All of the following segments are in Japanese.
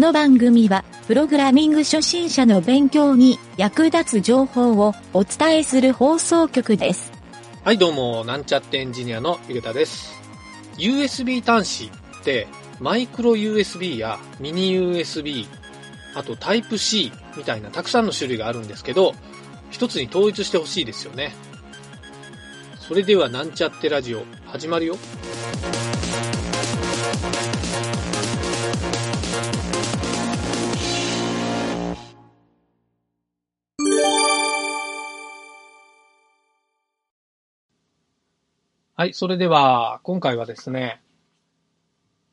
この番組は、プログラミング初心者の勉強に役立つ情報をお伝えする放送局です。はい、どうも、なんちゃってエンジニアのゆげたです。USB 端子って、マイクロ USB やミニ USB、あとタイプ C みたいなたくさんの種類があるんですけど、一つに統一してほしいですよね。それではなんちゃってラジオ始まるよ。はい、それでは今回はですね、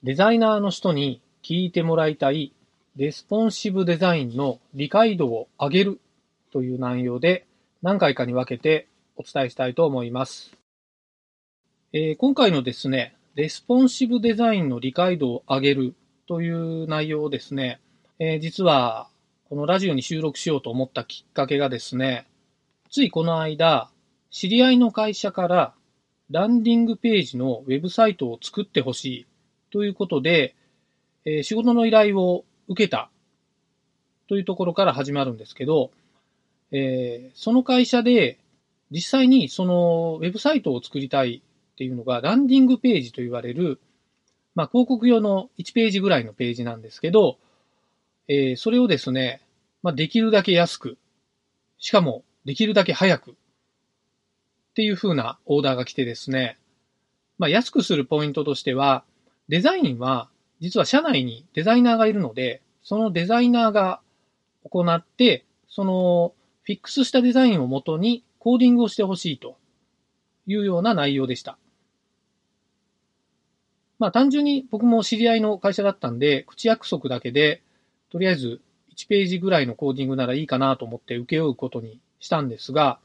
デザイナーの人に聞いてもらいたいレスポンシブデザインの理解度を上げるという内容で何回かに分けてお伝えしたいと思います。えー今回のですね、レスポンシブデザインの理解度を上げるという内容をですね、えー実はこのラジオに収録しようと思ったきっかけがですね、ついこの間、知り合いの会社からランディングページのウェブサイトを作ってほしいということで、えー仕事の依頼を受けたというところから始まるんですけど、えーその会社で実際にそのウェブサイトを作りたいっていうのがランディングページと言われる、まあ、広告用の1ページぐらいのページなんですけど、えーそれをですね、まあ、できるだけ安く、しかもできるだけ早くっていう風なオーダーが来てですね、まあ、安くするポイントとしては、デザインは実は社内にデザイナーがいるので、そのデザイナーが行って、そのフィックスしたデザインをもとにコーディングをしてほしいというような内容でした。まあ単純に僕も知り合いの会社だったんで、口約束だけで、とりあえず1ページぐらいのコーディングならいいかなと思って請け負うことにしたんですが、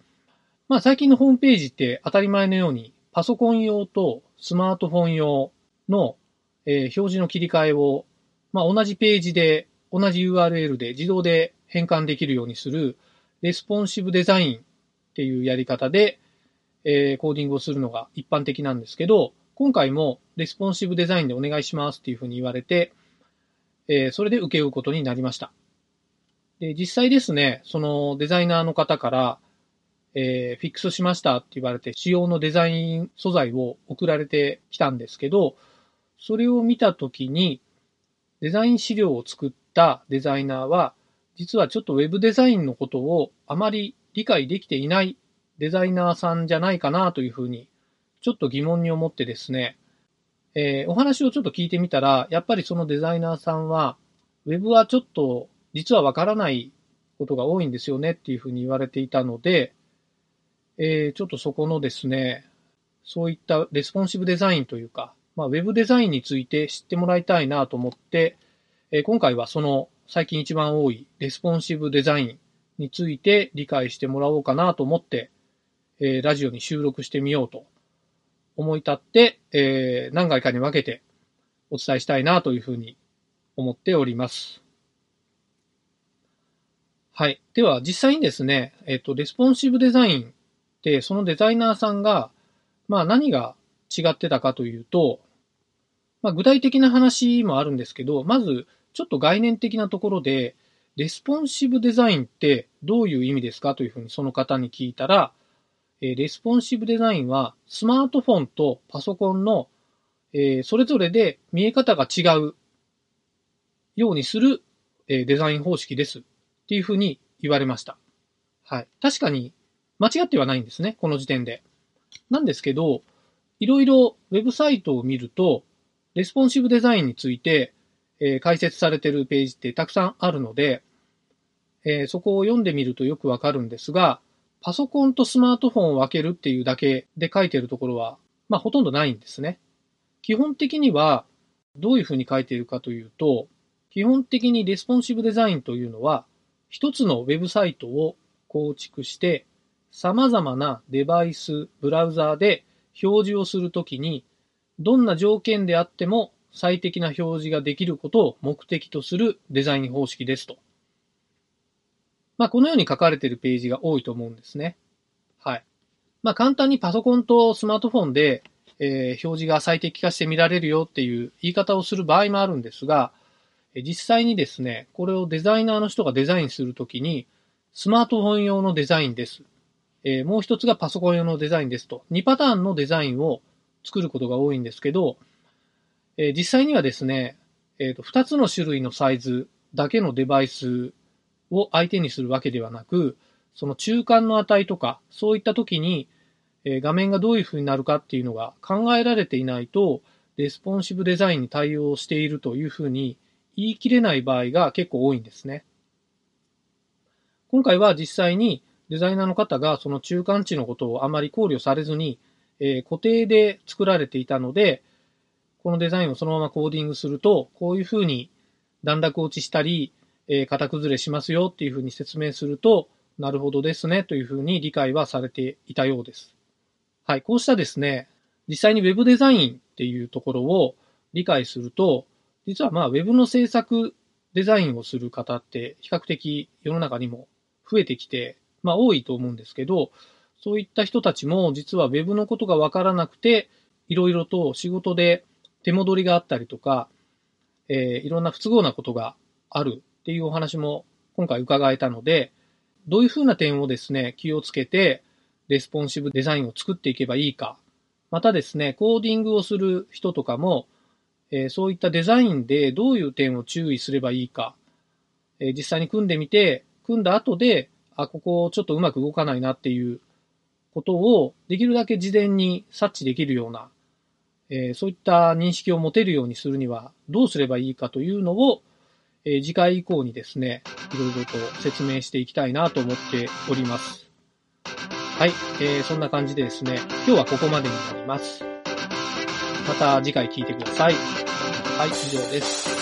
まあ最近のホームページって当たり前のようにパソコン用とスマートフォン用の、えー表示の切り替えを、まあ同じページで同じ URL で自動で変換できるようにするレスポンシブデザインっていうやり方で、えーコーディングをするのが一般的なんですけど、今回もレスポンシブデザインでお願いしますっていうふうに言われて、えーそれで請け負うことになりました。で、実際ですね、そのデザイナーの方から、えーフィックスしましたって言われて、仕様のデザイン素材を送られてきたんですけど、それを見たときに、デザイン資料を作ったデザイナーは、実はちょっとウェブデザインのことをあまり理解できていないデザイナーさんじゃないかなというふうに、ちょっと疑問に思ってですね、えーお話をちょっと聞いてみたら、やっぱりそのデザイナーさんは、ウェブはちょっと実はわからないことが多いんですよねっていうふうに言われていたので、えーちょっとそこのですね、そういったレスポンシブデザインというか、まあ、ウェブデザインについて知ってもらいたいなと思って、えー今回はその最近一番多いレスポンシブデザインについて理解してもらおうかなと思って、えーラジオに収録してみようと思い立って、えー何回かに分けてお伝えしたいなというふうに思っております。はい。では、実際にですね、えっ、と、レスポンシブデザイン、そのデザイナーさんが、まあ何が違ってたかというと、まあ具体的な話もあるんですけど、まず、ちょっと概念的なところで、レスポンシブデザインってどういう意味ですかというふうにその方に聞いたら、えレスポンシブデザインはスマートフォンとパソコンの、えそれぞれで見え方が違うようにする、えデザイン方式ですっていうふうに言われました。はい。確かに間違ってはないんですね、この時点で。なんですけど、いろいろウェブサイトを見ると、レスポンシブデザインについて、えー解説されてるページってたくさんあるので、えーそこを読んでみるとよくわかるんですが、パソコンとスマートフォンを分けるっていうだけで書いてるところは、まあほとんどないんですね。基本的には、どういうふうに書いているかというと、基本的にレスポンシブデザインというのは、一つのウェブサイトを構築して、様々なデバイス、ブラウザーで表示をするときに、どんな条件であっても最適な表示ができることを目的とするデザイン方式ですと。まあ、このように書かれているページが多いと思うんですね。はい。まあ、簡単にパソコンとスマートフォンで、えー表示が最適化して見られるよっていう言い方をする場合もあるんですが、実際にですね、これをデザイナーの人がデザインするときに、スマートフォン用のデザインです。えー、もう一つがパソコン用のデザインですと、2パターンのデザインを作ることが多いんですけど、えー、実際にはですね、えーと、2つの種類のサイズだけのデバイスを相手にするわけではなく、その中間の値とか、そういった時に、え、画面がどういう風になるかっていうのが考えられていないと、レスポンシブデザインに対応しているというふうに言い切れない場合が結構多いんですね。今回は実際にデザイナーの方がその中間値のことをあまり考慮されずに、えー、固定で作られていたので、このデザインをそのままコーディングすると、こういうふうに段落落ちしたり、えー、型崩れしますよっていうふうに説明すると、なるほどですねというふうに理解はされていたようです。はい、こうしたですね、実際に Web デザインっていうところを理解すると、実はまあ Web の制作デザインをする方って比較的世の中にも増えてきて、まあ多いと思うんですけど、そういった人たちも実は Web のことがわからなくて、いろいろと仕事で手戻りがあったりとか、えー、いろんな不都合なことがあるっていうお話も今回伺えたので、どういうふうな点をですね、気をつけて、レスポンシブデザインを作っていけばいいか。またですね、コーディングをする人とかも、えー、そういったデザインでどういう点を注意すればいいか。えー、実際に組んでみて、組んだ後で、あ、ここちょっとうまく動かないなっていうことを、できるだけ事前に察知できるような、えー、そういった認識を持てるようにするにはどうすればいいかというのを、え次回以降にですね、いろいろと説明していきたいなと思っております。はい、えー、そんな感じでですね、今日はここまでになります。また次回聞いてください。はい、以上です。